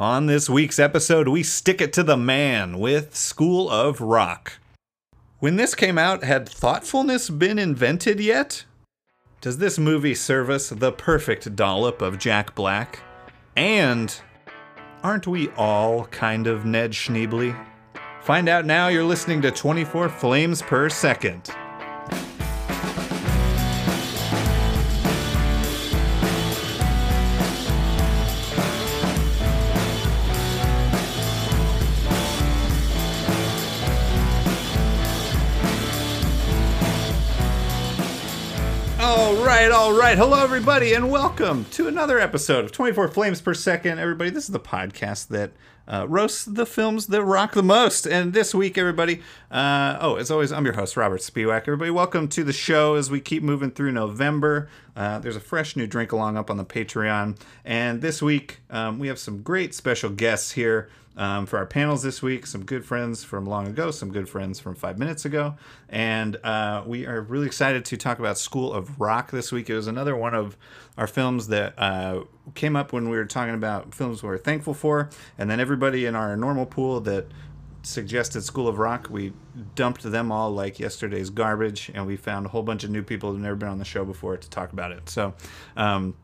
On this week's episode, we stick it to the man with School of Rock. When this came out, had thoughtfulness been invented yet? Does this movie service the perfect dollop of Jack Black? And aren't we all kind of Ned Schneebly? Find out now you're listening to 24 Flames Per Second. All right. Hello, everybody, and welcome to another episode of 24 Flames Per Second. Everybody, this is the podcast that uh, roasts the films that rock the most. And this week, everybody, uh, oh, as always, I'm your host, Robert Spiewak. Everybody, welcome to the show as we keep moving through November. Uh, there's a fresh new drink along up on the Patreon. And this week, um, we have some great special guests here um, for our panels this week. Some good friends from long ago, some good friends from five minutes ago. And uh, we are really excited to talk about School of Rock this week. It was another one of our films that uh, came up when we were talking about films we are thankful for. And then everybody in our normal pool that suggested School of Rock, we dumped them all like yesterday's garbage. And we found a whole bunch of new people who've never been on the show before to talk about it. So, um,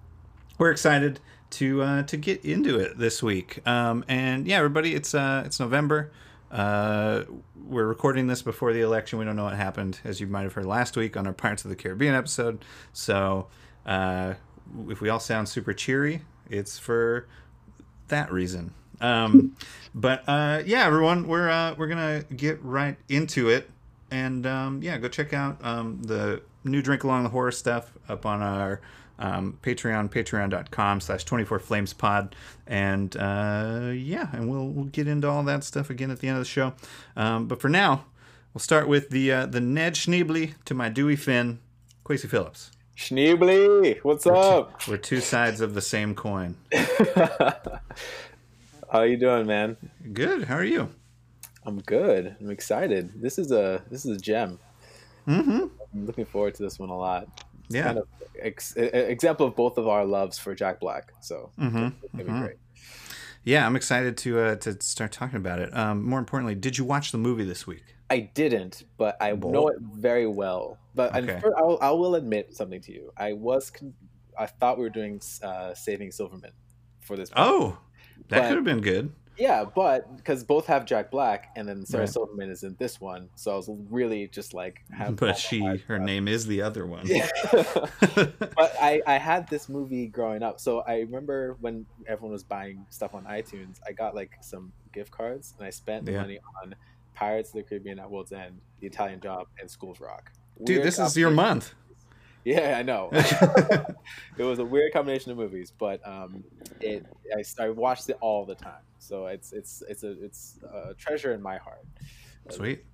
we're excited to uh, to get into it this week. Um, and yeah, everybody, it's uh, it's November. Uh, we're recording this before the election. We don't know what happened, as you might have heard last week on our Pirates of the Caribbean episode. So uh, if we all sound super cheery, it's for that reason. Um, but uh, yeah, everyone, we're uh, we're gonna get right into it, and um, yeah, go check out um, the new Drink Along the Horror stuff up on our um, Patreon, patreon.com slash 24 flames pod. And uh, yeah, and we'll, we'll get into all that stuff again at the end of the show. Um, but for now, we'll start with the uh, the Ned Schneebly to my Dewey Finn, Quasey Phillips. Schneebly, what's we're up? Two, we're two sides of the same coin. How you doing, man? Good. How are you? I'm good. I'm excited. This is a this is a gem. Mm-hmm. I'm looking forward to this one a lot. Yeah. kind of ex- example of both of our loves for Jack Black. So Mm-hmm. gonna be Mhm. great. Yeah, I'm excited to uh, to start talking about it. Um, more importantly, did you watch the movie this week? I didn't, but I Bold. know it very well. But and Okay. I, will, I will admit something to you. I was con- I thought we were doing uh, Saving Silverman for this. movie. Oh, that But- could have been good. Yeah, but because both have Jack Black, and then Sarah Right. Silverman is in this one, so I was really just like, But she, her set. name is the other one. Yeah. but I, I had this movie growing up, so I remember when everyone was buying stuff on iTunes, I got like some gift cards, and I spent the Yeah. money on Pirates of the Caribbean at World's End, The Italian Job, and School of Rock. Dude, Weird this is your month. Yeah, I know. it was a weird combination of movies, but um, it I, I watched it all the time, so it's it's it's a it's a treasure in my heart. Sweet.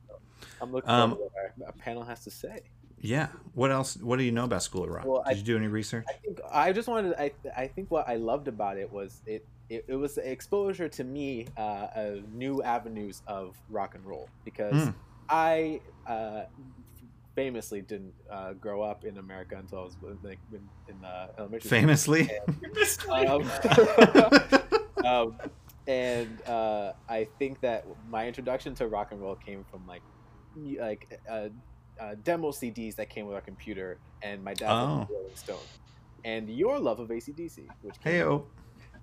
I'm looking Um, forward to what our, our panel has to say. Yeah. What else? What do you know about School of Rock? Well, Did I- you do any research? I think I just wanted. I I think what I loved about it was it. It, it was exposure to me uh, uh, new avenues of rock and roll because Mm. I uh, famously didn't uh, grow up in America until I was like in, in uh, elementary. school. Famously. Um, um, and uh, I think that my introduction to rock and roll came from like like uh, uh, demo CDs that came with our computer, and my dad Oh. Rolling Stone, and your love of ACDC, which came hey, oh.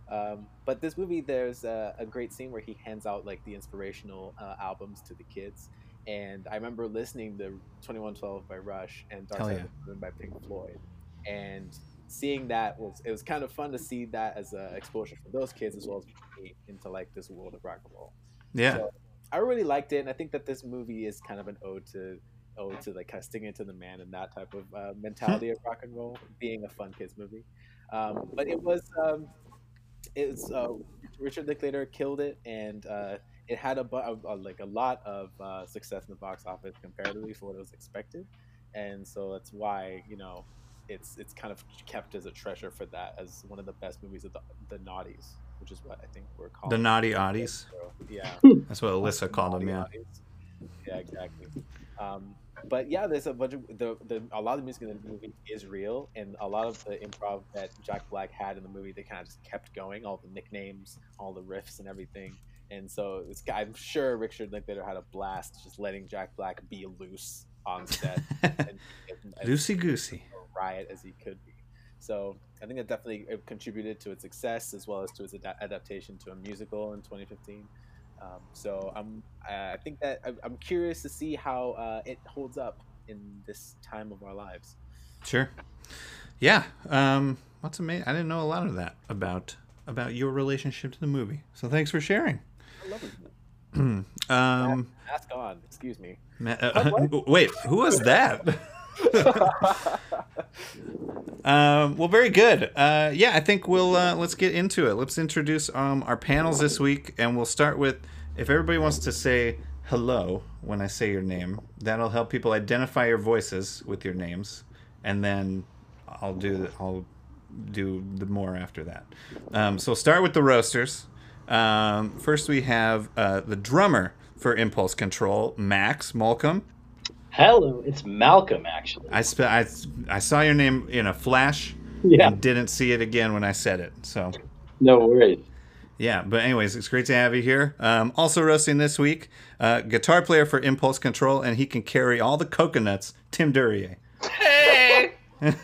um, but this movie, there's a, a great scene where he hands out like the inspirational uh, albums to the kids. And I remember listening to 2112 by Rush and Dark Side yeah. of the Moon by Pink Floyd. And seeing that was, it was kind of fun to see that as an exposure for those kids as well as me into like this world of rock and roll. Yeah. So, I really liked it. And I think that this movie is kind of an ode to, ode to like kind of sticking it to the man and that type of uh, mentality of rock and roll being a fun kids movie. Um, but it was, um, it's uh, Richard Linklater killed it, and uh, it had a, a, a- like a lot of uh, success in the box office comparatively for what it was expected, and so that's why you know it's it's kind of kept as a treasure for that as one of the best movies of the the naughties, which is what I think we're calling The naughty oddies. So, yeah, That's what Alyssa called them. Yeah. Oddies. Yeah, exactly. Um, but yeah, there's a bunch of the, the a lot of the music in the movie is real, and a lot of the improv that Jack Black had in the movie, they kind of just kept going, all the nicknames, all the riffs, and everything. And so this guy, I'm sure Richard Linklater had a blast just letting Jack Black be loose on set, and, loosey goosey, riot as he could be. So I think that definitely contributed to its success as well as to its ad- adaptation to a musical in 2015. Um, so I'm, I think that I'm curious to see how uh, it holds up in this time of our lives. Sure. Yeah. Um, what's amazing? I didn't know a lot of that about about your relationship to the movie. So thanks for sharing. I love it. um, Mask on. Excuse me. Ma- uh, wait, who was that? um, well, very good. Uh, yeah, I think we'll uh, let's get into it. Let's introduce um, our panels this week, and we'll start with if everybody wants to say hello when I say your name. That'll help people identify your voices with your names, and then I'll do I'll do the more after that. Um, so start with the roasters. Um, first, we have uh, the drummer for Impulse Control, Max Malcolm. Hello, it's Malcolm. Actually, I, sp- I I saw your name in a flash. Yeah. And didn't see it again when I said it. So. No worries. Yeah, but anyways, it's great to have you here. Um, also roasting this week, uh, guitar player for Impulse Control, and he can carry all the coconuts. Tim Duryea. Hey. it's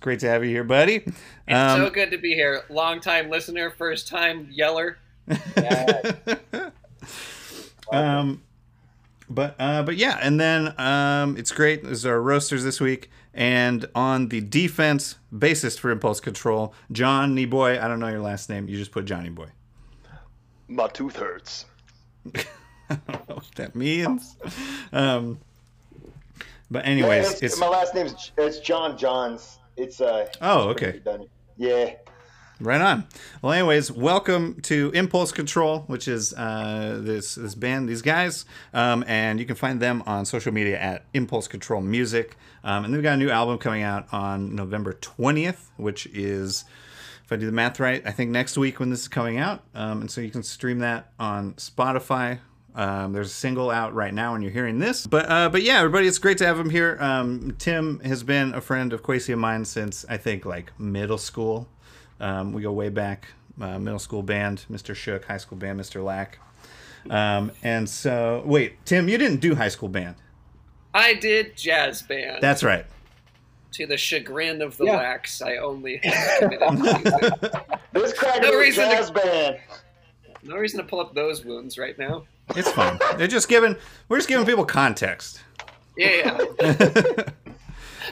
great to have you here, buddy. It's Um, so good to be here. Long time listener, first time yeller. um, but uh, but yeah, and then um, it's great. This is our roasters this week, and on the defense, bassist for Impulse Control, Johnny Boy. I don't know your last name. You just put Johnny Boy. My tooth hurts. I don't know what that means. Um, but anyways, it's, it's my last name's it's John Johns. It's uh. oh okay. Yeah. Right on. Well, anyways, welcome to Impulse Control, which is uh, this this band, these guys, um, and you can find them on social media at Impulse Control Music. Um, and they've got a new album coming out on November twentieth, which is, if I do the math right, I think next week when this is coming out. Um, and so you can stream that on Spotify. Um, there's a single out right now when you're hearing this. But uh, but yeah, everybody, it's great to have him here. Um, Tim has been a friend of Quasi and mine since I think like middle school. Um, we go way back, uh, middle school band, Mr. Shook, high school band, Mr. Lack. Um, and so, wait, Tim, you didn't do high school band. I did jazz band. That's right. to the chagrin of the Yeah. wax. I only have committed music. This crack No is a reason to- jazz band. No reason to pull up those wounds right now. It's fine. They're just giving. We're just giving people context. Yeah, yeah.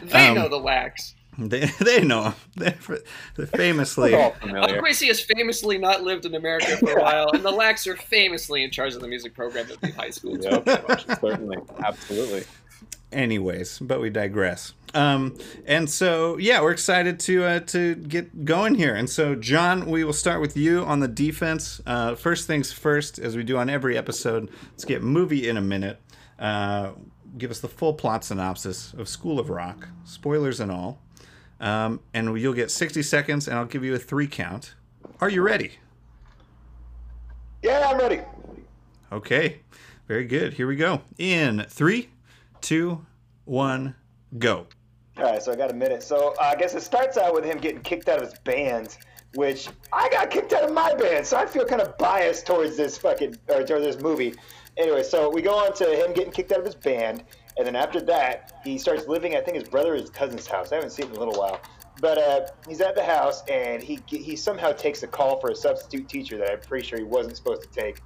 they Um, know the wax. They they know him. They're, they're famously. all familiar. Quincy has famously not lived in America for a while, and the Lax are famously in charge of the music program at the high school. Yep, certainly, absolutely. Anyways, but we digress. Um, and so yeah, we're excited to uh, to get going here. And so John, we will start with you on the defense. Uh, first things first, as we do on every episode, let's get movie in a minute. Uh, give us the full plot synopsis of School of Rock, spoilers and all. Um, and you'll get 60 seconds, and I'll give you a three count. Are you ready? Yeah, I'm ready. Okay, very good. Here we go. In three, two, one, go. All right, so I got a minute. So uh, I guess it starts out with him getting kicked out of his band, which I got kicked out of my band, so I feel kind of biased towards this fucking or towards this movie. Anyway, so we go on to him getting kicked out of his band, and then after that, he starts living. I think his brother or his cousin's house. I haven't seen him in a little while, but uh, he's at the house, and he he somehow takes a call for a substitute teacher that I'm pretty sure he wasn't supposed to take.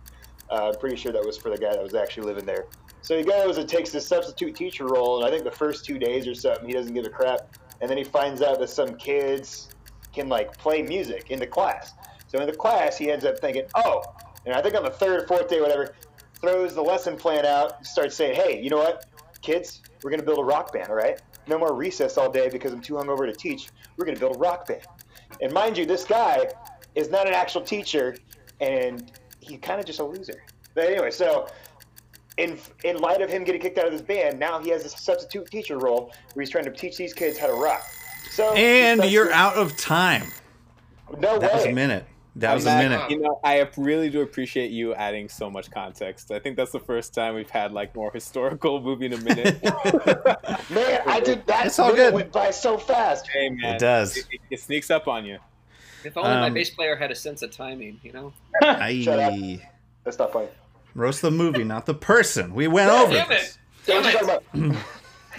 Uh, I'm pretty sure that was for the guy that was actually living there. So he goes and takes the substitute teacher role, and I think the first two days or something, he doesn't give a crap. And then he finds out that some kids can like play music in the class. So in the class, he ends up thinking, oh, and I think on the third or fourth day, whatever, throws the lesson plan out, starts saying, hey, you know what, kids, we're gonna build a rock band, all right? No more recess all day because I'm too hungover to teach. We're gonna build a rock band. And mind you, this guy is not an actual teacher, and he's kind of just a loser. But anyway, so in in light of him getting kicked out of his band, now he has a substitute teacher role where he's trying to teach these kids how to rock. So And you're out of time. to- No That was a minute. That was a Matt, minute. You know, I really do appreciate you adding so much context. I think that's the first time we've had like more historical movie in a minute. Man, I did that. It's all good. Went by so fast. hey man, It does. It, it sneaks up on you. If only my Um, bass player had a sense of timing, you know. Shut up. That's not funny. Roast the movie, not the person. We went over Damn this. it! Damn What you talking it!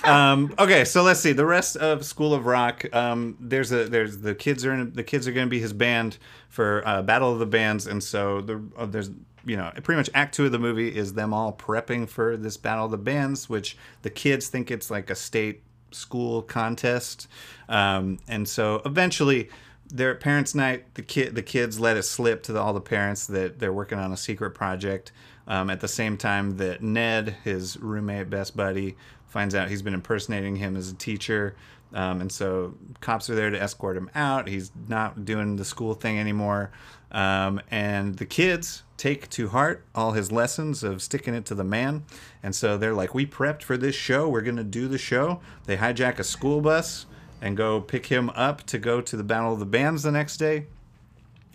Um, okay, so let's see the rest of School of Rock. Um, there's a there's the kids are in the kids are going to be his band for uh, Battle of the Bands, and so the uh, there's you know pretty much Act Two of the movie is them all prepping for this Battle of the Bands, which the kids think it's like a state school contest, um, and so eventually. They're parents' night. The kid, the kids let it slip to the, all the parents that they're working on a secret project. Um, at the same time that Ned, his roommate, best buddy, finds out he's been impersonating him as a teacher. Um, and so cops are there to escort him out. He's not doing the school thing anymore. Um, and the kids take to heart all his lessons of sticking it to the man. And so they're like, We prepped for this show. We're going to do the show. They hijack a school bus and go pick him up to go to the Battle of the Bands the next day.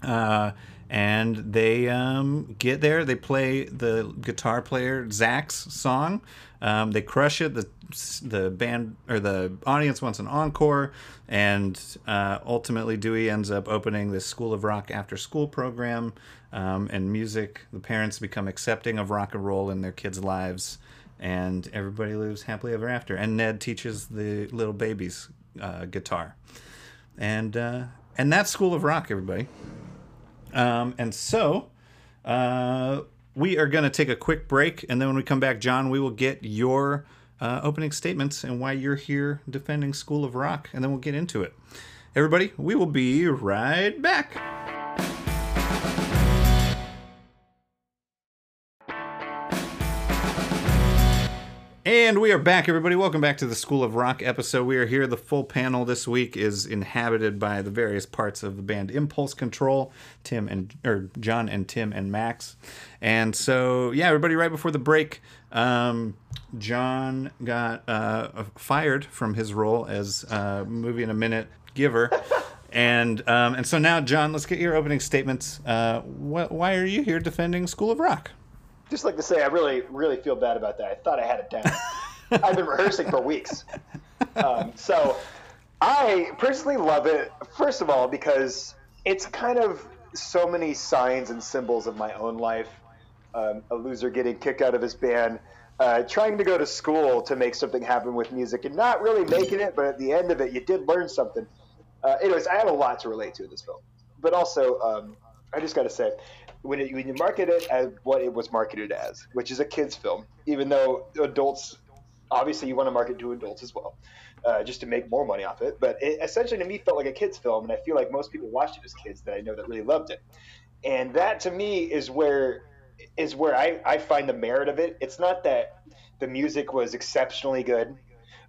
Uh, and they um, get there. They play the guitar player Zach's song. Um, they crush it. The the band or the audience wants an encore, and uh, ultimately Dewey ends up opening this School of Rock after school program. Um, and music, the parents become accepting of rock and roll in their kids' lives, and everybody lives happily ever after. And Ned teaches the little babies uh, guitar, and uh, and that's School of Rock, everybody. Um, and so uh, we are going to take a quick break. And then when we come back, John, we will get your uh, opening statements and why you're here defending School of Rock. And then we'll get into it. Everybody, we will be right back. And we are back, everybody. Welcome back to the School of Rock episode. We are here. The full panel this week is inhabited by the various parts of the band Impulse Control, Tim and or John and Tim and Max. And so, yeah, everybody. Right before the break, um, John got uh, fired from his role as uh, movie in a minute giver. And um, and so now, John, let's get your opening statements. Uh, wh- why are you here defending School of Rock? Just like to say, I really, really feel bad about that. I thought I had it down. I've been rehearsing for weeks. Um, so I personally love it, first of all, because it's kind of so many signs and symbols of my own life. Um, a loser getting kicked out of his band, uh, trying to go to school to make something happen with music and not really making it, but at the end of it, you did learn something. Uh, anyways, I have a lot to relate to in this film. But also, um, I just got to say, when, it, when you market it as what it was marketed as, which is a kids' film, even though adults, obviously, you want to market to adults as well, uh, just to make more money off it. But it essentially, to me, felt like a kids' film, and I feel like most people watched it as kids that I know that really loved it. And that, to me, is where is where I, I find the merit of it. It's not that the music was exceptionally good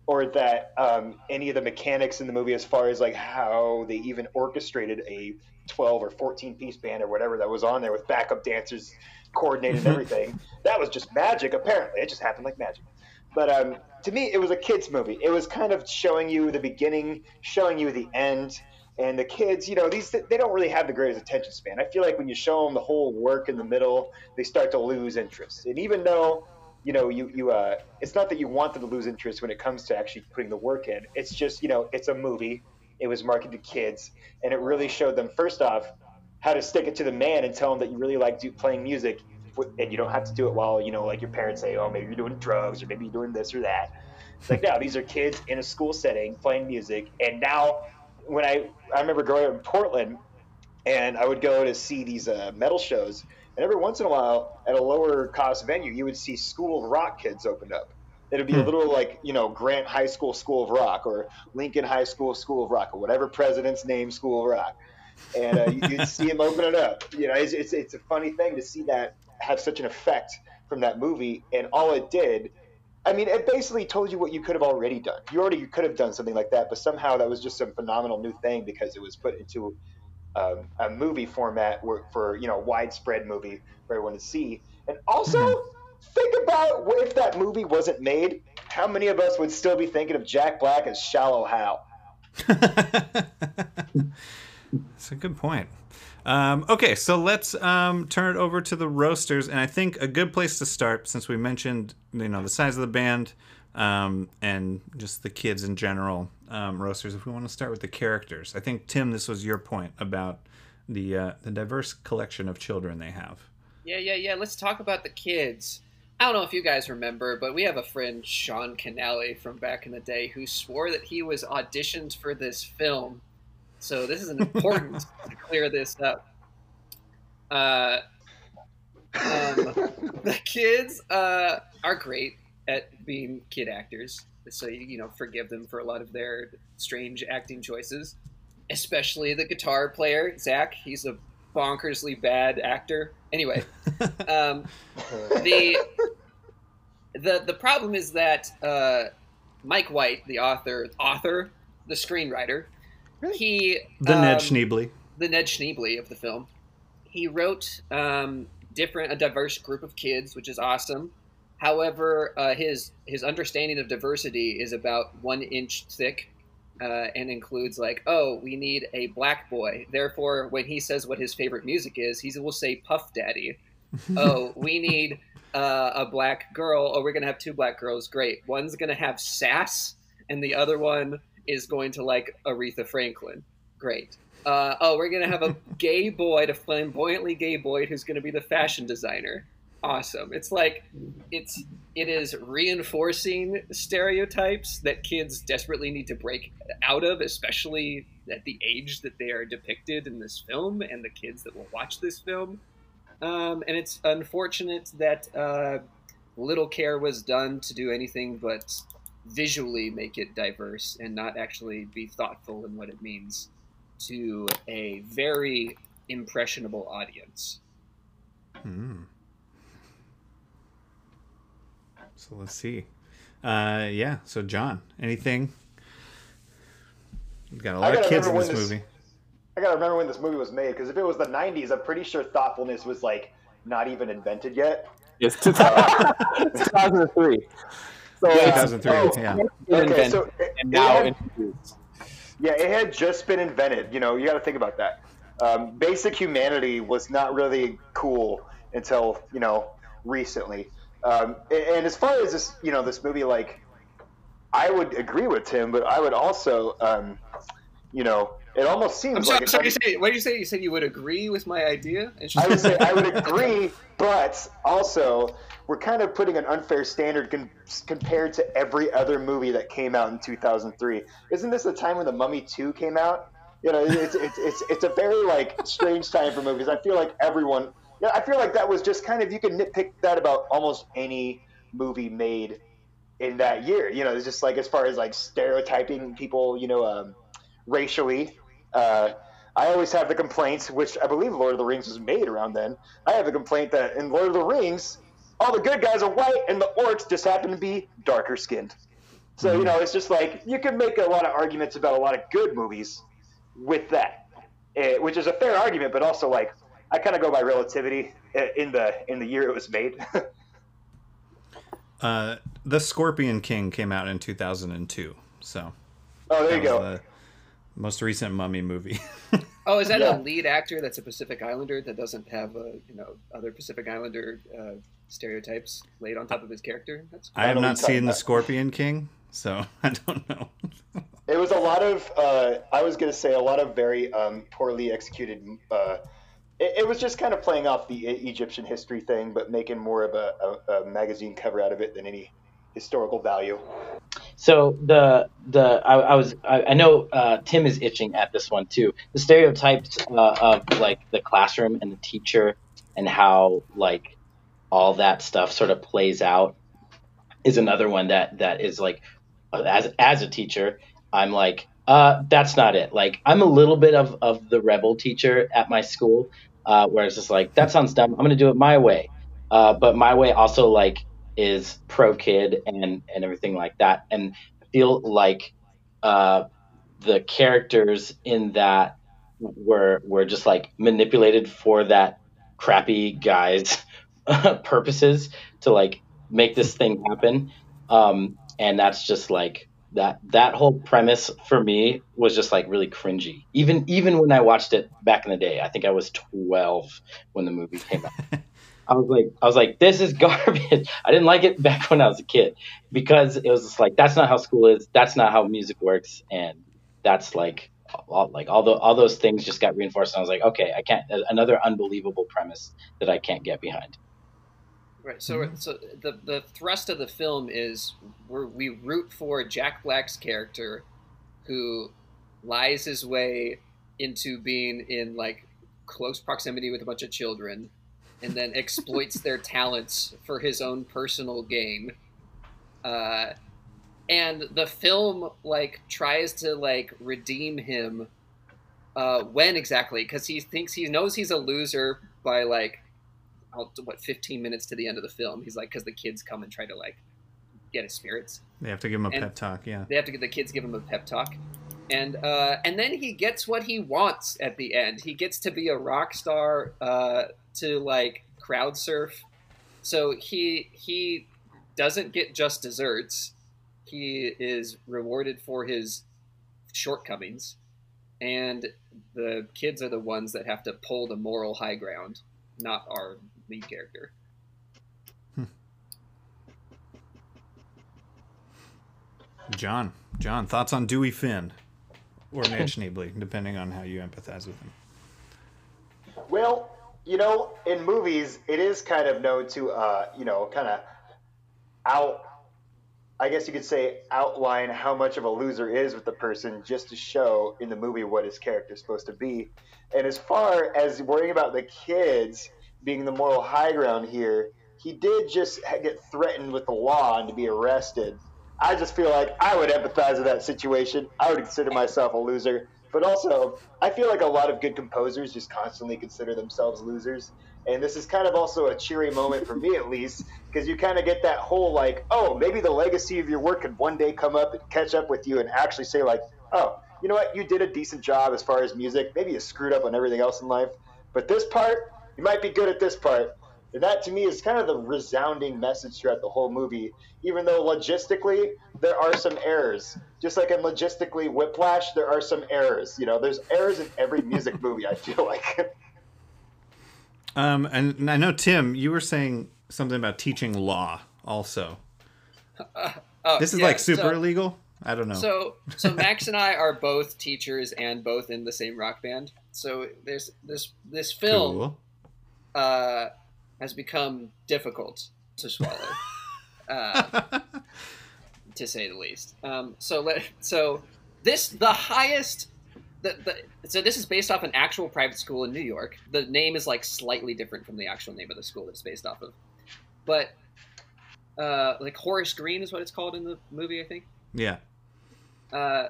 or that um, any of the mechanics in the movie as far as like how they even orchestrated a 12 or 14 piece band or whatever that was on there with backup dancers coordinated and everything. That was just magic apparently. It just happened like magic. But um, to me it was a kids movie. It was kind of showing you the beginning showing you the end. And the kids you know these they don't really have the greatest attention span. I feel like when you show them the whole work in the middle they start to lose interest. And even though you know you you uh it's not that you want them to lose interest when it comes to actually putting the work in. It's just you know it's a movie it was marketed to kids. And it really showed them first off how to stick it to the man and tell them that you really like do, playing music and you don't have to do it while you know like your parents say oh maybe you're doing drugs or maybe you're doing this or that. It's like no these are kids in a school setting playing music. And now when i i remember growing up in portland and i would go to see these uh, metal shows and every once in a while, at a lower cost venue, you would see School Rock kids opened up. It'd be a little like, you know, Grant High School School of Rock or Lincoln High School School of Rock or whatever president's name School of Rock. And uh, you- you'd see him open it up. You know, it's, it's, it's a funny thing to see that have such an effect from that movie. And all it did, I mean, it basically told you what you could have already done. You already could have done something like that, but somehow that was just some phenomenal new thing because it was put into um, a movie format where, for you know widespread movie for everyone to see. And also think about if that movie wasn't made, how many of us would still be thinking of Jack Black as Shallow Hal? That's a good point. Um, okay, so let's um, turn it over to the roasters, and I think a good place to start, since we mentioned you know the size of the band um, and just the kids in general, um, roasters. If we want to start with the characters, I think Tim, this was your point about the uh, the diverse collection of children they have. Yeah, yeah, yeah. Let's talk about the kids. I don't know if you guys remember, but we have a friend, Sean Canale, from back in the day, who swore that he was auditioned for this film. So this is an important to clear this up. Uh, um, the kids uh, are great at being kid actors, so you, you know forgive them for a lot of their strange acting choices, especially the guitar player Zach. He's a bonkersly bad actor. Anyway, um, the the the problem is that uh, Mike White, the author, author, the screenwriter, he The Ned um, Schneebly. the Ned Schneebly of the film. He wrote um, different, a diverse group of kids, which is awesome. However, uh, his his understanding of diversity is about one inch thick, uh, and includes like, oh, we need a black boy. Therefore, when he says what his favorite music is, he will say Puff Daddy. oh, we need uh, a black girl. Oh, we're gonna have two black girls. Great. One's gonna have sass, and the other one is going to like Aretha Franklin. Great. Uh, oh, we're gonna have a gay boy, a flamboyantly gay boy, who's gonna be the fashion designer. Awesome. It's like it's it is reinforcing stereotypes that kids desperately need to break out of, especially at the age that they are depicted in this film and the kids that will watch this film. Um, and it's unfortunate that uh, little care was done to do anything but visually make it diverse and not actually be thoughtful in what it means to a very impressionable audience. Hmm. So let's see. Uh, yeah. So John, anything? We've got a lot of gotta kids in this this- movie. I gotta remember when this movie was made because if it was the '90s, I'm pretty sure thoughtfulness was like not even invented yet. It's 2003. So Yeah. it's 2003. Oh. Yeah. Okay, so it, and it now had- yeah, it had just been invented. You know, you got to think about that. Um, basic humanity was not really cool until you know recently. Um, and, and as far as this, you know, this movie, like, I would agree with Tim, but I would also, um, you know, it almost seems I'm like sorry, it's sorry you say, what did you say? You said you would agree with my idea? I would say I would agree, but also we're kind of putting an unfair standard con- compared to every other movie that came out in 2003. Isn't this the time when The Mummy 2 came out? You know, it's it's it's, it's a very like strange time for movies. I feel like everyone, I feel like that was just kind of you can nitpick that about almost any movie made in that year. You know, it's just like as far as like stereotyping people, you know, um, racially. Uh, I always have the complaint, which I believe Lord of the Rings was made around then. I have the complaint that in Lord of the Rings, all the good guys are white and the orcs just happen to be darker skinned. So, you know, it's just like you can make a lot of arguments about a lot of good movies with that, eh, which is a fair argument, but also like I kind of go by relativity eh, in the in the year it was made. Uh, the Scorpion King came out in 2002. So oh, there that you was go. the most recent Mummy movie. Oh, is that Yeah. a lead actor that's a Pacific Islander that doesn't have uh, you know other Pacific Islander uh, stereotypes laid on top of his character? That's I have not seen the about. Scorpion King, so I don't know. It was a lot of, uh, I was going to say, a lot of very um, poorly executed. Uh, it, it was just kind of playing off the Egyptian history thing, but making more of a, a, a magazine cover out of it than any historical value. So the the I, I was I, I know uh, Tim is itching at this one too. The stereotypes uh, of like the classroom and the teacher and how like all that stuff sort of plays out is another one that that is like as as a teacher I'm like uh, that's not it. Like I'm a little bit of of the rebel teacher at my school, uh, where it's just like that sounds dumb. I'm gonna do it my way, uh, but my way also like is pro kid and and everything like that. And I feel like uh, the characters in that were were just like manipulated for that crappy guy's purposes to like make this thing happen. Um, and that's just like that that whole premise for me was just like really cringy. Even even when I watched it back in the day, I think I was 12 when the movie came out. I was like, I was like, this is garbage. I didn't like it back when I was a kid because it was just like that's not how school is. That's not how music works, and that's like all, like all the, all those things just got reinforced. And I was like, okay, I can't. Another unbelievable premise that I can't get behind. Right. So, mm-hmm. so the the thrust of the film is we we root for Jack Black's character, who lies his way into being in like close proximity with a bunch of children, and then exploits their talents for his own personal gain. Uh, and the film like tries to like redeem him. Uh, when exactly? Because he thinks he knows he's a loser by like what 15 minutes to the end of the film he's like because the kids come and try to like get his spirits. They have to give him a and pep talk yeah. they have to get the kids give him a pep talk. And uh, and then he gets what he wants at the end. He gets to be a rock star uh, to like crowd surf. So he he doesn't get just desserts. He is rewarded for his shortcomings. And the kids are the ones that have to pull the moral high ground not our lead character. Hmm. John, John, thoughts on Dewey Finn or Ned Schneebly, depending on how you empathize with him. Well, you know, in movies, it is kind of known to, uh, you know, kind of out. I guess you could say outline how much of a loser is with the person just to show in the movie what his character is supposed to be. And as far as worrying about the kids, being the moral high ground here, he did just get threatened with the law and to be arrested. I just feel like I would empathize with that situation. I would consider myself a loser. But also, I feel like a lot of good composers just constantly consider themselves losers. And this is kind of also a cheery moment for me, at least, because you kind of get that whole like, oh, maybe the legacy of your work could one day come up and catch up with you and actually say, like, oh, you know what, you did a decent job as far as music. Maybe you screwed up on everything else in life. But this part, you might be good at this part. And that to me is kind of the resounding message throughout the whole movie, even though logistically there are some errors. Just like in logistically Whiplash, there are some errors. You know, there's errors in every music movie, I feel like. um, and I know, Tim, you were saying something about teaching law also. Uh, uh, this is yeah, like super so, illegal? I don't know. So, so Max and I are both teachers and both in the same rock band. So there's this this film. Cool uh, has become difficult to swallow, uh, to say the least. Um, so let so this the highest. The, the, so this is based off an actual private school in New York. The name is like slightly different from the actual name of the school that it's based off of, but uh, like Horace Green is what it's called in the movie, I think. Yeah. Uh,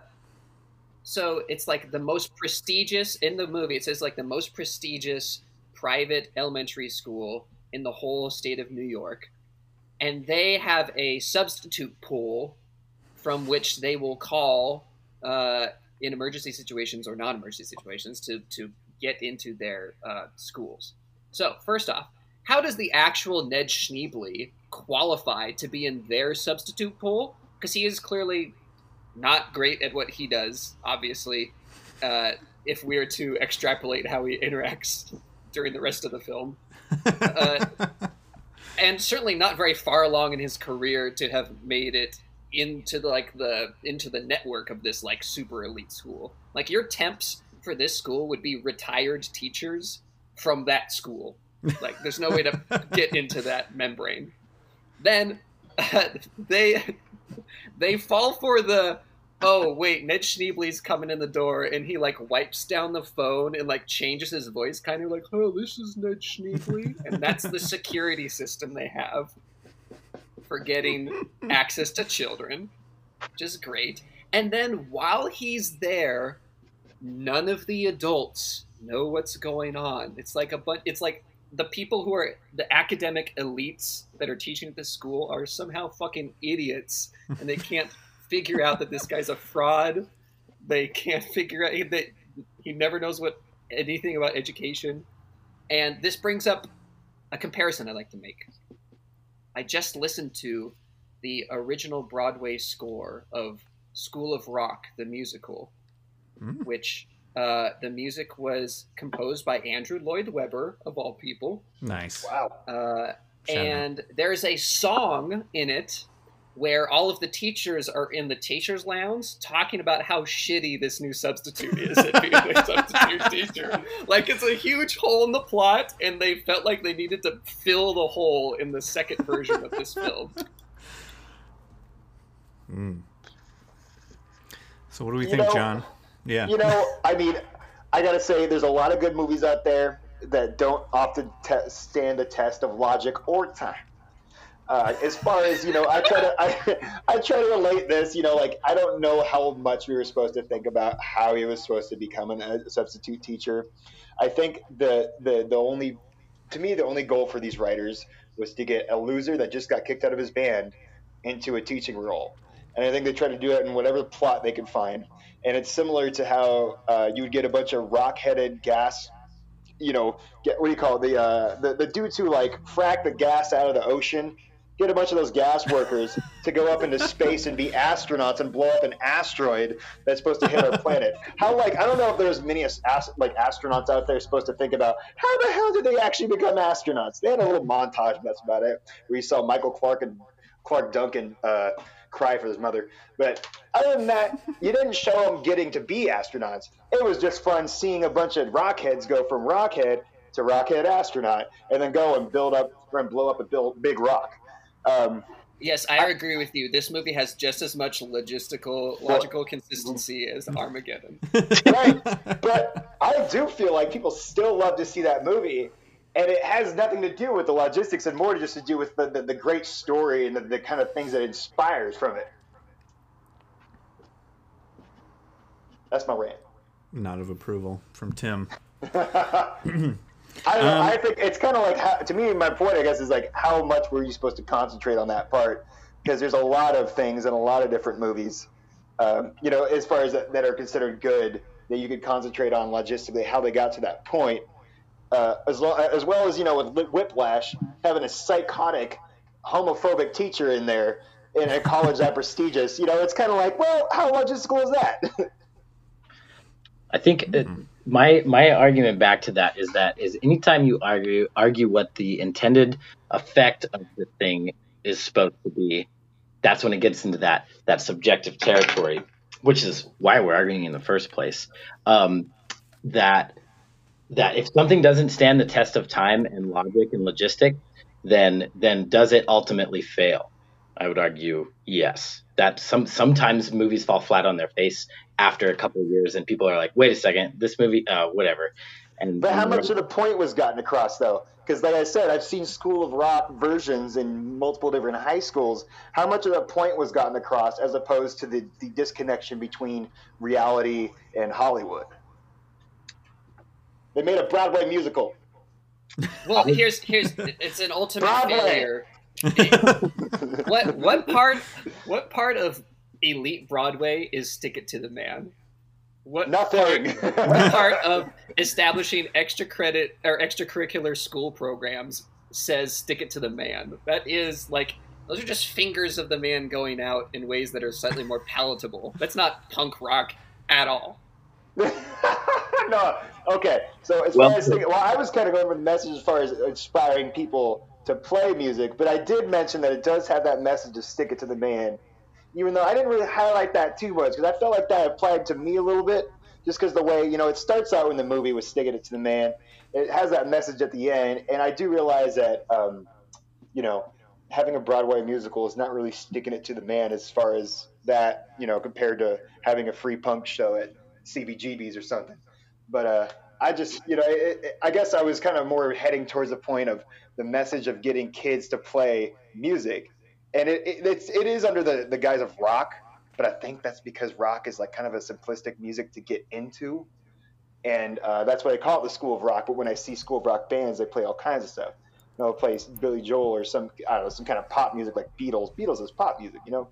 so it's like the most prestigious in the movie. It says like the most prestigious private elementary school in the whole state of New York. And they have a substitute pool from which they will call uh, in emergency situations or non emergency situations to, to get into their uh, schools. So, first off, how does the actual Ned Schneebly qualify to be in their substitute pool? Because he is clearly not great at what he does, obviously, uh, if we are to extrapolate how he interacts during the rest of the film. Uh, and certainly not very far along in his career to have made it into the, like the into the network of this like super elite school. Like your temps for this school would be retired teachers from that school. Like there's no way to get into that membrane. Then uh, they they fall for the oh wait, Ned Schneebly's coming in the door, and he like wipes down the phone and like changes his voice, kind of like, oh, this is Ned Schneebly, and that's the security system they have for getting access to children, which is great. And then while he's there, none of the adults know what's going on. It's like a but it's like the people who are the academic elites that are teaching at this school are somehow fucking idiots and they can't figure out that this guy's a fraud. They can't figure out that he never knows what anything about education. And this brings up a comparison I like to make. I just listened to the original Broadway score of School of Rock, the musical, Mm. which uh, the music was composed by Andrew Lloyd Webber, of all people. Nice. Wow. Uh, and there's a song in it where all of the teachers are in the teachers' lounge talking about how shitty this new substitute is at being a substitute teacher. Like it's a huge hole in the plot, and they felt like they needed to fill the hole in the second version of this film. Mm. So what do we You think, know- John? Yeah. You know, I mean, I gotta say, there's a lot of good movies out there that don't often te- stand the test of logic or time. Uh, as far as you know, I try to I, I try to relate this. You know, like I don't know how much we were supposed to think about how he was supposed to become an, a substitute teacher. I think the the the only to me the only goal for these writers was to get a loser that just got kicked out of his band into a teaching role, and I think they tried to do it in whatever plot they could find. And it's similar to how uh, you would get a bunch of rock-headed gas you know, get what do you call it? The uh, the the dudes who like frack the gas out of the ocean. Get a bunch of those gas workers to go up into space and be astronauts and blow up an asteroid that's supposed to hit our planet. How like I don't know if there's many as, like astronauts out there supposed to think about how the hell did they actually become astronauts? They had a little montage. That's about it. Where you saw Michael Clarke and Clarke Duncan uh, cry for his mother. But other than that, you didn't show them getting to be astronauts. It was just fun seeing a bunch of rockheads go from rockhead to rockhead astronaut, and then go and build up and blow up a big rock. Um, Yes, I agree with you. This movie has just as much logistical logical consistency as Armageddon. right, but I do feel like people still love to see that movie, and it has nothing to do with the logistics and more just to do with the, the, the great story and the, the kind of things that it inspires from it. That's my rant. Nod of approval from Tim. I don't know. Um, I think it's kind of like how, to me. My point, I guess, is like how much were you supposed to concentrate on that part? Because there's a lot of things in a lot of different movies, um, you know, as far as that, that are considered good that you could concentrate on logistically how they got to that point, uh, as, lo- as well as you know with Whiplash having a psychotic, homophobic teacher in there in a college that prestigious. You know, it's kind of like, well, how logistical is that? I think it, my my argument back to that is that is anytime you argue argue what the intended effect of the thing is supposed to be, that's when it gets into that that subjective territory, which is why we're arguing in the first place. Um, that that if something doesn't stand the test of time and logic and logistic, then then does it ultimately fail? I would argue yes. That some sometimes movies fall flat on their face after a couple of years, and people are like, "Wait a second, this movie, uh, whatever." And But how much of the point was gotten across, though? Because, like I said, I've seen School of Rock versions in multiple different high schools. How much of the point was gotten across as opposed to the, the disconnection between reality and Hollywood? They made a Broadway musical. Well, here's here's it's an ultimate Broadway. failure. what what part what part of elite Broadway is stick it to the man? What Nothing. Part, what part of establishing extra credit or extracurricular school programs says stick it to the man? That is like those are just fingers of the man going out in ways that are slightly more palatable. That's not punk rock at all. no. Okay. So as Well far as thinking, well, I was kind of going with the message as far as inspiring people to play music, but I did mention that it does have that message to stick it to the man. Even though I didn't really highlight that too much because I felt like that applied to me a little bit, just because the way you know it starts out in the movie with sticking it to the man. It has that message at the end, and I do realize that um, you know having a Broadway musical is not really sticking it to the man as far as that you know compared to having a free punk show at CBGB's or something. But uh, I just, you know, it, it, I guess I was kind of more heading towards the point of the message of getting kids to play music, and it, it it's it is under the the guise of rock, but I think that's because rock is like kind of a simplistic music to get into, and uh, that's why they call it the School of Rock. But when I see School of Rock bands, they play all kinds of stuff. You know, play Billy Joel or some I don't know some kind of pop music like Beatles. Beatles is pop music, you know.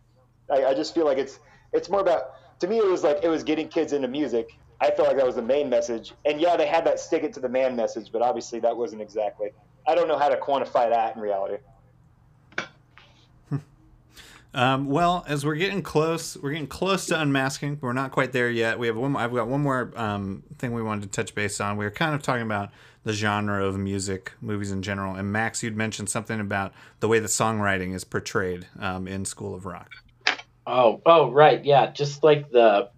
I, I just feel like it's it's more about to me it was like it was getting kids into music. I felt like that was the main message. And yeah, they had that stick it to the man message, but obviously that wasn't exactly. I don't know how to quantify that in reality. Um, well, as we're getting close, we're getting close to unmasking. We're not quite there yet. We have one. I've got one more um, thing we wanted to touch base on. We were kind of talking about the genre of music, movies in general. And Max, you'd mentioned something about the way the songwriting is portrayed um, in School of Rock. Oh, oh, right, yeah. Just like the,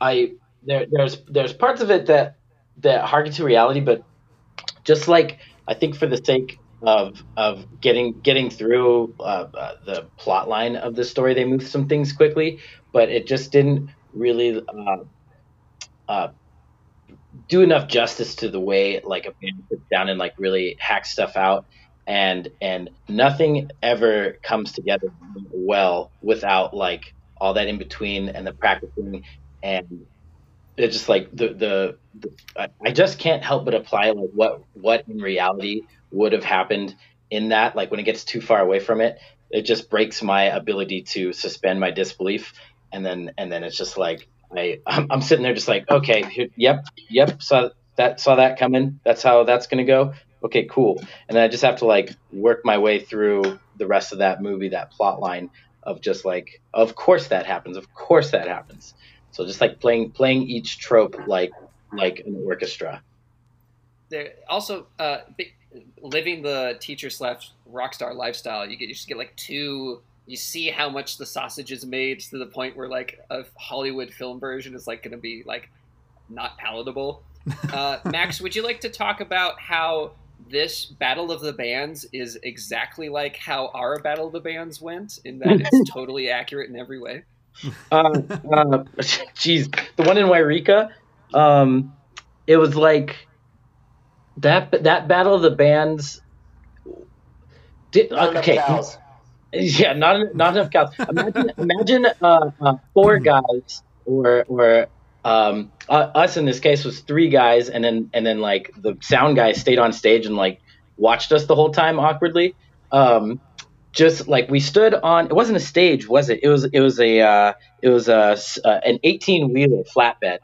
I there, there's there's parts of it that that harken to reality, but just like I think for the sake of of getting getting through uh, uh, the plot line of the story. They moved some things quickly, but it just didn't really uh, uh, do enough justice to the way like a band sits down and like really hacks stuff out. And and nothing ever comes together well without like all that in between and the practicing and it's just like the, the, the I just can't help but apply like what what in reality would have happened in that. Like when it gets too far away from it, it just breaks my ability to suspend my disbelief. And then and then it's just like I I'm, I'm sitting there just like okay here, yep yep saw that saw that coming. That's how that's gonna go. Okay, cool. And then I just have to like work my way through the rest of that movie, that plot line of just like, of course that happens. Of course that happens. So just like playing playing each trope like like an orchestra. There also uh, living the teacher slash rock star lifestyle. You get you just get like two. You see how much the sausage is made to the point where like a Hollywood film version is like going to be like not palatable. Uh, Max, would you like to talk about how this Battle of the Bands is exactly like how our Battle of the Bands went, in that it's totally accurate in every way? Uh, uh, geez, the one in Wairika, um, it was like that. That Battle of the Bands. Did, Not okay. Yeah, not not enough cows. Imagine, imagine uh, uh, four guys, or or um, uh, us in this case was three guys, and then and then like the sound guy stayed on stage and like watched us the whole time awkwardly. Um, just like we stood on, it wasn't a stage, was it? It was it was a uh, it was a uh, an eighteen wheeler flatbed,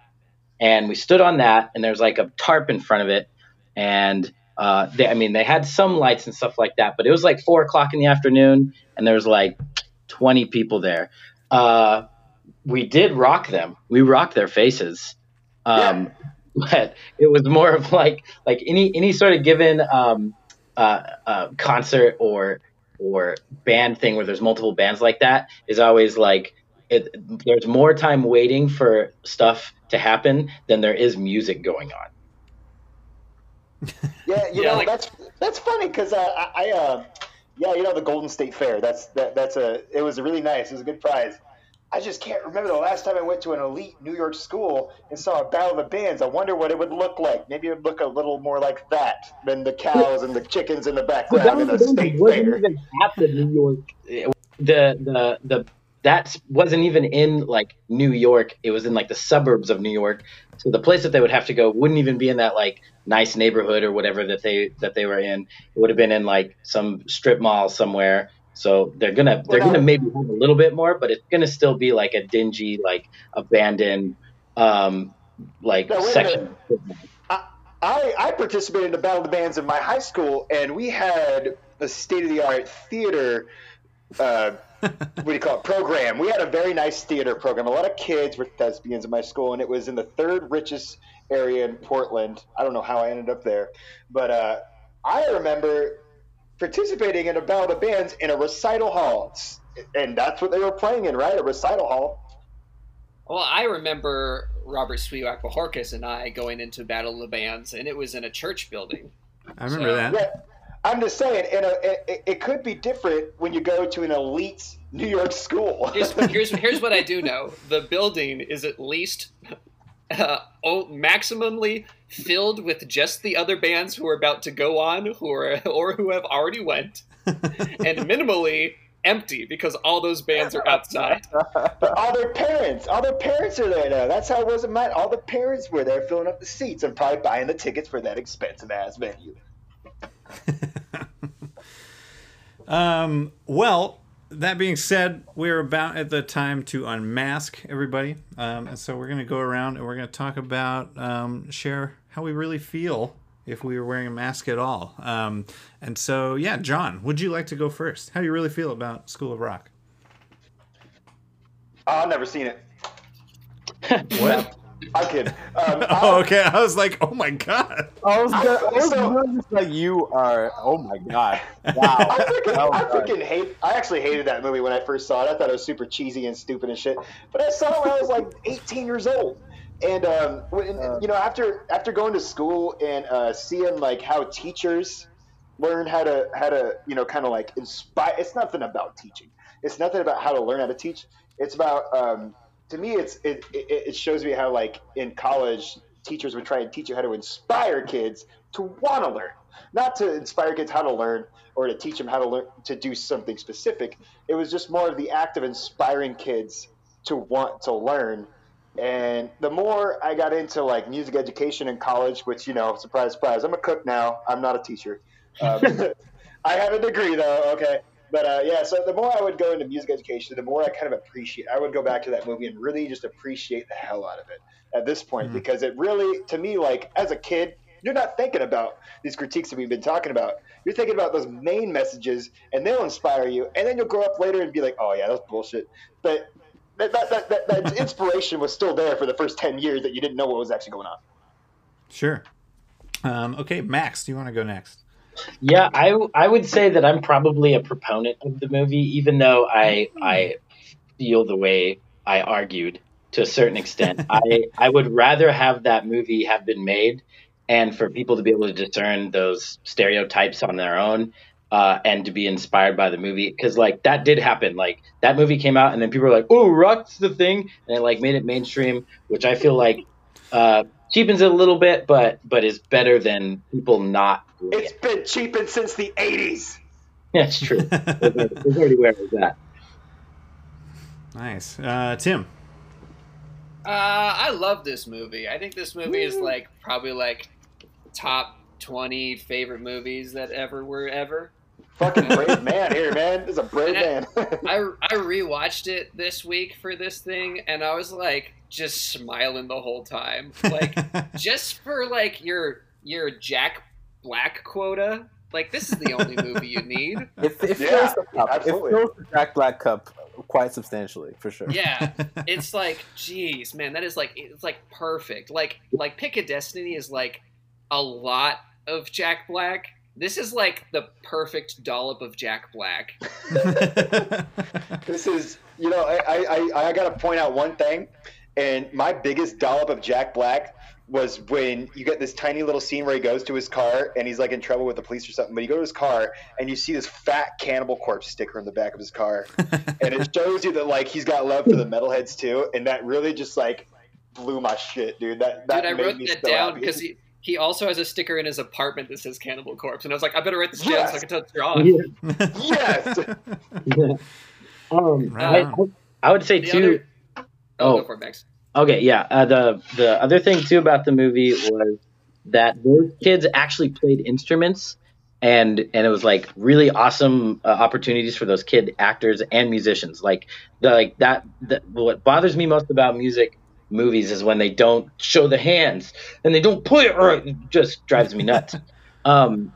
and we stood on that, and there's like a tarp in front of it, and uh, they, I mean they had some lights and stuff like that, but it was like four o'clock in the afternoon, and there was like twenty people there. Uh, we did rock them. We rocked their faces. Um, but it was more of like like any any sort of given um, uh, uh, concert or or band thing where there's multiple bands like that is always like it, there's more time waiting for stuff to happen than there is music going on. Yeah, you Yeah, know like- that's that's funny because uh, I, I uh, yeah, you know the Golden State Fair. That's that that's a it was really nice. It was a good prize. I just can't remember the last time I went to an elite New York school and saw a battle of the bands. I wonder what it would look like. Maybe it would look a little more like that than the cows and the chickens in the background in a state wasn't fair. even at the New York. The the the that wasn't even in like New York. It was in like the suburbs of New York. So the place that they would have to go wouldn't even be in that like nice neighborhood or whatever that they that they were in. It would have been in like some strip mall somewhere. So they're gonna they're Well, gonna maybe have a little bit more, but it's gonna still be like a dingy, like abandoned, um, like No, wait a section. I, I participated in the Battle of the Bands in my high school, and we had a state of the art theater. Uh, what do you call it? Program. We had a very nice theater program. A lot of kids were thespians in my school, and it was in the third richest area in Portland. I don't know how I ended up there, but uh, I remember participating in a Battle of Bands in a recital hall, and that's what they were playing in, right? A recital hall. Well, I remember Robert Spiewak Bajorquez and I going into Battle of the Bands, and it was in a church building. I remember So- that. Yeah, I'm just saying, in a, it, it could be different when you go to an elite New York school. Here's, here's here's what I do know: the building is at least uh, oh, maximally filled with just the other bands who are about to go on, who are or who have already went, and minimally empty because all those bands are outside. but all their parents, all their parents are there now. That's how it was in mine. All the parents were there filling up the seats and probably buying the tickets for that expensive ass venue. Um, well, that being said, we're about at the time to unmask everybody. Um, and so we're going to go around and we're going to talk about, um, share how we really feel if we were wearing a mask at all. Um, and so, yeah, John, would you like to go first? How do you really feel about School of Rock? Oh, I've never seen it. What? I'm kidding. Um, oh, okay. I was like, oh my god. I was, gonna, I was So- just like you are. Oh my god! I Wow. freaking, Well I done. freaking hate. I actually hated that movie when I first saw it. I thought it was super cheesy and stupid and shit. But I saw it when I was like 18 years old, and um, when, Uh. you know, after after going to school and uh, seeing like how teachers learn how to how to you know kind of like inspire. It's nothing about teaching. It's nothing about how to learn how to teach. It's about um, to me. It's it, it it shows me how like in college teachers would try and teach you how to inspire kids to want to learn not to inspire kids how to learn or to teach them how to learn to do something specific. It was just more of the act of inspiring kids to want to learn. And the more I got into like music education in college, which you know, surprise, surprise, I'm a cook now. I'm not a teacher. Um, I have a degree though. Okay, but uh, yeah. So the more I would go into music education, the more I kind of appreciate. I would go back to that movie and really just appreciate the hell out of it at this point Mhm. because it really, to me, like as a kid, you're not thinking about these critiques that we've been talking about. You're thinking about those main messages, and they'll inspire you. And then you'll grow up later and be like, "Oh yeah, that's bullshit." But that that, that, that, that inspiration was still there for the first ten years that you didn't know what was actually going on. Sure. Um, okay, Max, do you want to go next? Yeah, I I would say that I'm probably a proponent of the movie, even though I I feel the way I argued to a certain extent. I I would rather have that movie have been made, and for people to be able to discern those stereotypes on their own, uh, and to be inspired by the movie, because like that did happen. Like that movie came out, and then people were like, "Oh, rock's the thing," and it like made it mainstream, which I feel like. Uh, cheapens it a little bit, but but is better than people not doing It's it. been cheapened since the '80s. That's true. There's already where it was at. nice. Uh, Tim. Uh, I love this movie. I think this movie is like probably like top twenty favorite movies that ever were ever. Fucking brave man here, man. This is a brave man. I I rewatched it this week for this thing, and I was like just smiling the whole time. Like just for like your your Jack Black quota. Like this is the only movie you need. It, it Yeah, fills the cup. absolutely. It fills the Jack Black cup quite substantially, for sure. Yeah, it's like, geez, man, that is like it's like perfect. Like like Pick a Destiny is like a lot of Jack Black. This is like the perfect dollop of Jack Black. this is, you know, I, I, I, I got to point out one thing, and my biggest dollop of Jack Black was when you get this tiny little scene where he goes to his car and he's like in trouble with the police or something. But you go to his car and you see this fat Cannibal Corpse sticker in the back of his car, and it shows you that like he's got love for the metalheads too, and that really just like blew my shit, dude. That that Dude, I wrote that so down because he, he also has a sticker in his apartment that says Cannibal Corpse, and I was like, I better write this down so I can tell it's John. yes. Um, Right I, I would say The too. other, oh, Oh. for it, Max. Okay, yeah. Uh, the the other thing too about the movie was that those kids actually played instruments, and and it was like really awesome uh, opportunities for those kid actors and musicians. Like the like that. The, what bothers me most about music movies is when they don't show the hands and they don't play it right. It just drives me nuts. um,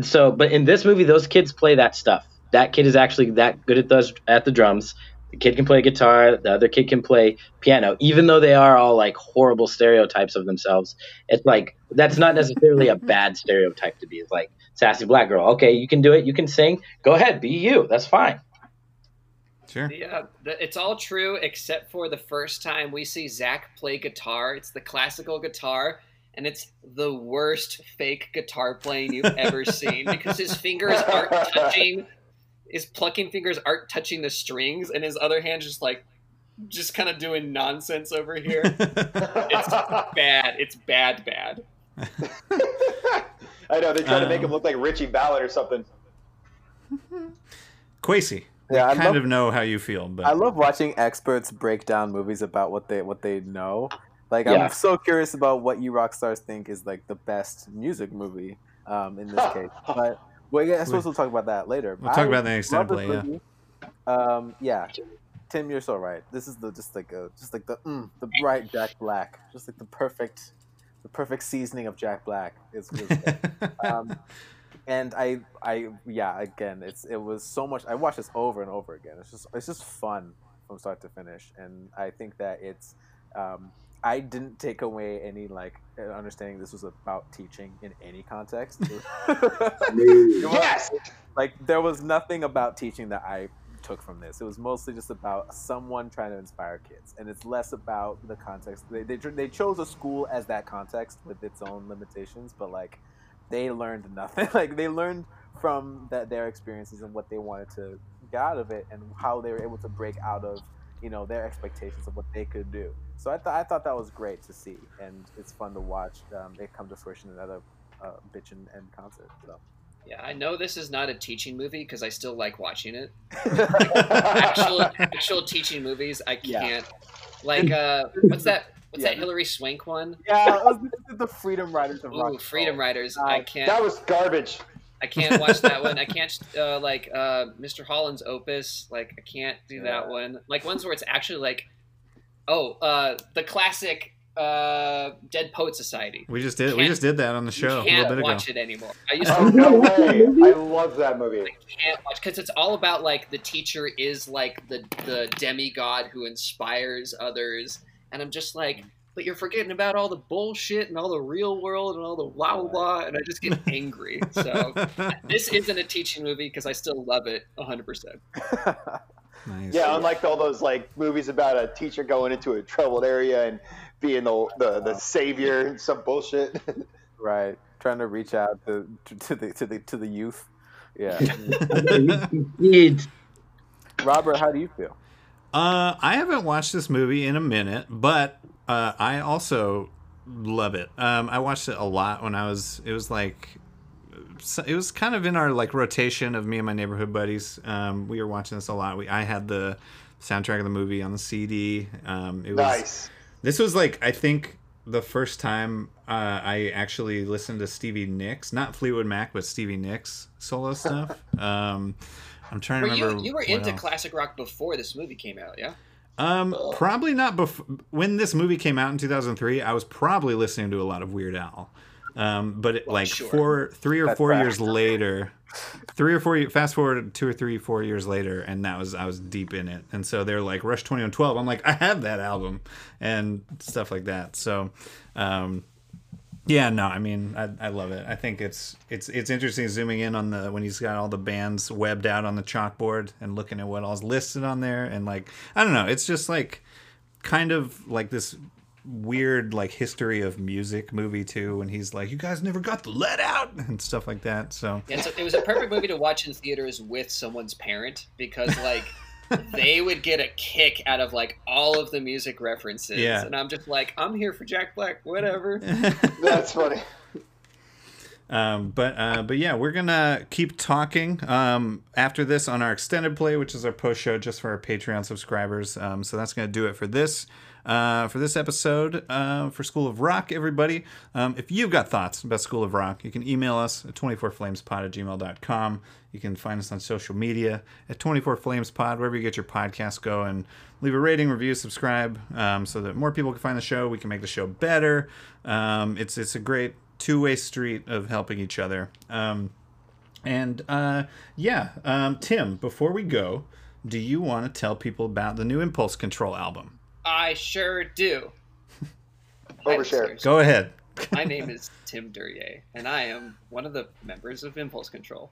so, but in this movie, those kids play that stuff. That kid is actually that good at those at the drums. The kid can play guitar. The other kid can play piano. Even though they are all like horrible stereotypes of themselves, it's like that's not necessarily a mm-hmm. bad stereotype to be. It's like sassy black girl. Okay, you can do it. You can sing. Go ahead, be you. That's fine. sure. Yeah, uh, it's all true except for the first time we see Zach play guitar. It's the classical guitar, and it's the worst fake guitar playing you've ever seen because his fingers aren't touching. His plucking fingers aren't touching the strings, and his other hand just like, just kind of doing nonsense over here. It's bad. It's bad, bad. I know they try to make Um, him look like Richie Ballard or something. Quasi. Yeah, I I kind love- of know how you feel, but I love watching experts break down movies about what they what they know. Like Yeah. I'm so curious about what you rock stars think is like the best music movie um, in this case. But well, yeah, I suppose we'll talk about that later. We'll talk about that next time, play, yeah. movie. Um, yeah, Tim, you're so right. This is the just like a just like the mm, the bright Jack Black, just like the perfect the perfect seasoning of Jack Black is um, and I, I, yeah, again, it's it was so much. I watched this over and over again. It's just, it's just fun, from start to finish, and I think that it's. Um, I didn't take away any like uh, understanding this was about teaching in any context. Yes. like there was nothing about teaching that I took from this. It was mostly just about someone trying to inspire kids, and it's less about the context. They they, they chose a school as that context with its own limitations, but like they learned nothing. like they learned from that their experiences and what they wanted to get out of it, and how they were able to break out of you know their expectations of what they could do. So I thought I thought that was great to see, and it's fun to watch um, it come to fruition in other uh, bitch and, and concert. So. Yeah, I know this is not a teaching movie because I still like watching it. actual actual teaching movies, I can't. Like, uh, what's that? What's Yeah. that Hilary Swank one? Yeah, it was the Freedom Writers of Ooh, and Freedom Roll. Riders. Uh, I can't. That was garbage. I can't watch that one. I can't uh, like uh, Mr. Holland's Opus. Like I can't do that one. Like ones where it's actually like, oh, uh, the classic uh, Dead Poet Society. We just did we Can't- just did that on the show a you little can't ago. watch it anymore. I used Oh to no way! I love that movie. can't watch because it's all about like the teacher is like the the demigod who inspires others, and I'm just like. But you're forgetting about all the bullshit and all the real world and all the blah blah blah, and I just get angry. So this isn't a teaching movie because I still love it 100. percent nice. Yeah, unlike all those like movies about a teacher going into a troubled area and being the the, the savior and some bullshit. right, trying to reach out to, to the to the to the youth. Yeah, Kids. Robert, how do you feel? Uh, I haven't watched this movie in a minute, but uh, I also love it. Um, I watched it a lot when I was. It was like, it was kind of in our like rotation of me and my neighborhood buddies. Um, we were watching this a lot. We I had the soundtrack of the movie on the CD. Um, it was nice. this was like I think the first time uh, I actually listened to Stevie Nicks, not Fleetwood Mac, but Stevie Nicks solo stuff. I'm trying to remember. you you were what into else. classic rock before this movie came out? Yeah. Um, probably not before when this movie came out in 2003. I was probably listening to a lot of Weird Al. Um, but it, Well, like sure. four, three or That's four fact. years later, three or four, ye- fast forward two or three, four years later, and that was I was deep in it. And so they're like Rush 2112. I'm like I have that album and stuff like that. So, um, yeah, no, I mean, I, I love it. I think it's it's it's interesting zooming in on the when he's got all the bands webbed out on the chalkboard and looking at what all's listed on there, and like I don't know, it's just like kind of like this weird like history of music movie too. When he's like, "You guys never got the let out" and stuff like that. So Yeah, so it was a perfect movie to watch in theaters with someone's parent because like they would get a kick out of like all of the music references. Yeah. And I'm just like, I'm here for Jack Black, whatever. That's funny. Um, but uh, but yeah, we're gonna keep talking um, after this on our extended play, which is our post show just for our Patreon subscribers. Um, so that's gonna do it for this uh, for this episode uh, for School of Rock. Everybody, um, if you've got thoughts about School of Rock, you can email us at 24flamespod at gmail.com. You can find us on social media at 24flamespod, wherever you get your podcasts go, and leave a rating, review, subscribe, um, so that more people can find the show. We can make the show better. Um, it's it's a great two-way street of helping each other. Um, and uh, yeah, um, Tim, before we go, do you want to tell people about the new Impulse Control album? I sure do. Hi, Overshare. Go ahead. My name is Tim Duryea, and I am one of the members of Impulse Control.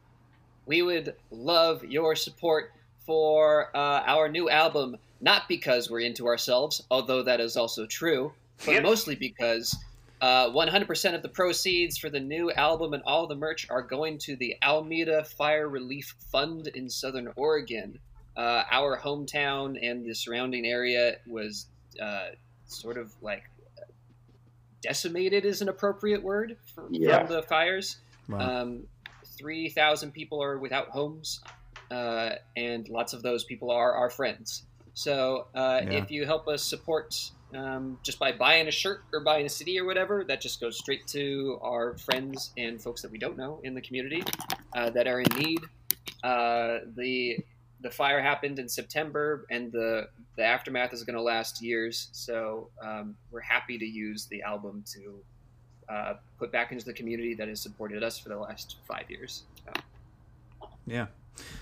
We would love your support for uh, our new album, not because we're into ourselves, although that is also true, but Yep. mostly because uh, 100% of the proceeds for the new album and all the merch are going to the Almeda Fire Relief Fund in Southern Oregon. Uh, our hometown and the surrounding area was uh, sort of like decimated is an appropriate word for, Yeah. from the fires. Wow. Um, 3,000 people are without homes, uh, and lots of those people are our friends. So uh, Yeah. if you help us support um, just by buying a shirt or buying a CD or whatever, that just goes straight to our friends and folks that we don't know in the community uh, that are in need. Uh, the the fire happened in September, and the the aftermath is going to last years. So um, we're happy to use the album to uh, put back into the community that has supported us for the last five years. So yeah.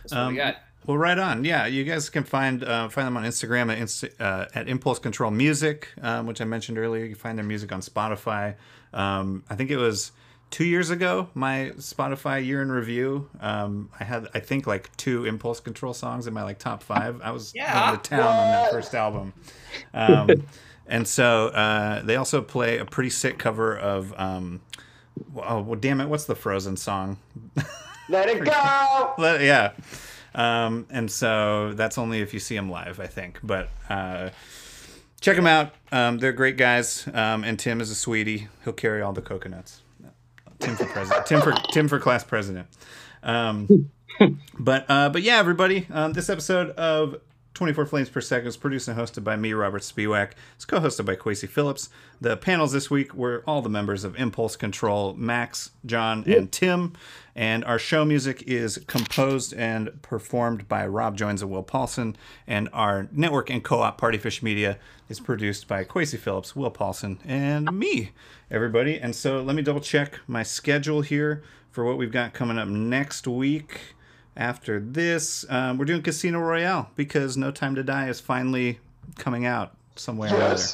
that's what Um, we got. Well, right on. Yeah, you guys can find uh, find them on Instagram at, Inst- uh, at Impulse Control Music, um, which I mentioned earlier. You can find their music on Spotify. Um, I think it was two years ago my Spotify year in review. Um, I had I think like two Impulse Control songs in my like top five. I was Yeah. going to town on that first album. Um, and so uh, they also play a pretty sick cover of. Um, oh well, damn it! What's the Frozen song? Let it go. Let- yeah. Um, and so that's only if you see them live, I think. But uh, check them out. Um, they're great guys. Um, and Tim is a sweetie. He'll carry all the coconuts. Tim for president. Tim for Tim for class president. Um, but uh, but yeah, everybody. Um, this episode of 24 Flames Per Second is produced and hosted by me, Robert Spiewak. It's co-hosted by Quasi Phillips. The panels this week were all the members of Impulse Control, Max, John, and Tim. And our show music is composed and performed by Rob Joins and Will Paulson. And our network and co-op Party Fish Media is produced by Quasi Phillips, Will Paulson, and me, everybody. And so let me double check my schedule here for what we've got coming up next week after this, um, we're doing Casino Royale because No Time to Die is finally coming out somewhere way or other.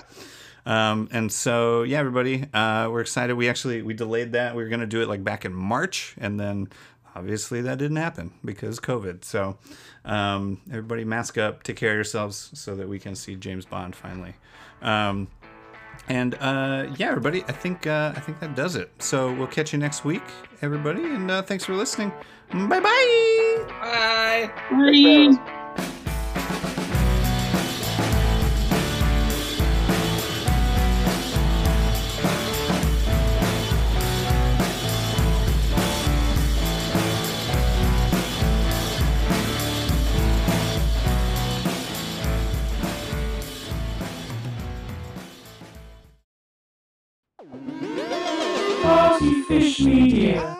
Um, and so, yeah, everybody, uh, we're excited. We actually we delayed that. We were going to do it like back in March, and then obviously that didn't happen because COVID. So, um, everybody, mask up, take care of yourselves, so that we can see James Bond finally. Um, and uh, yeah, everybody, I think uh, I think that does it. So we'll catch you next week, everybody, and uh, thanks for listening. Bye bye. Bye. Bye. Partyfish Media.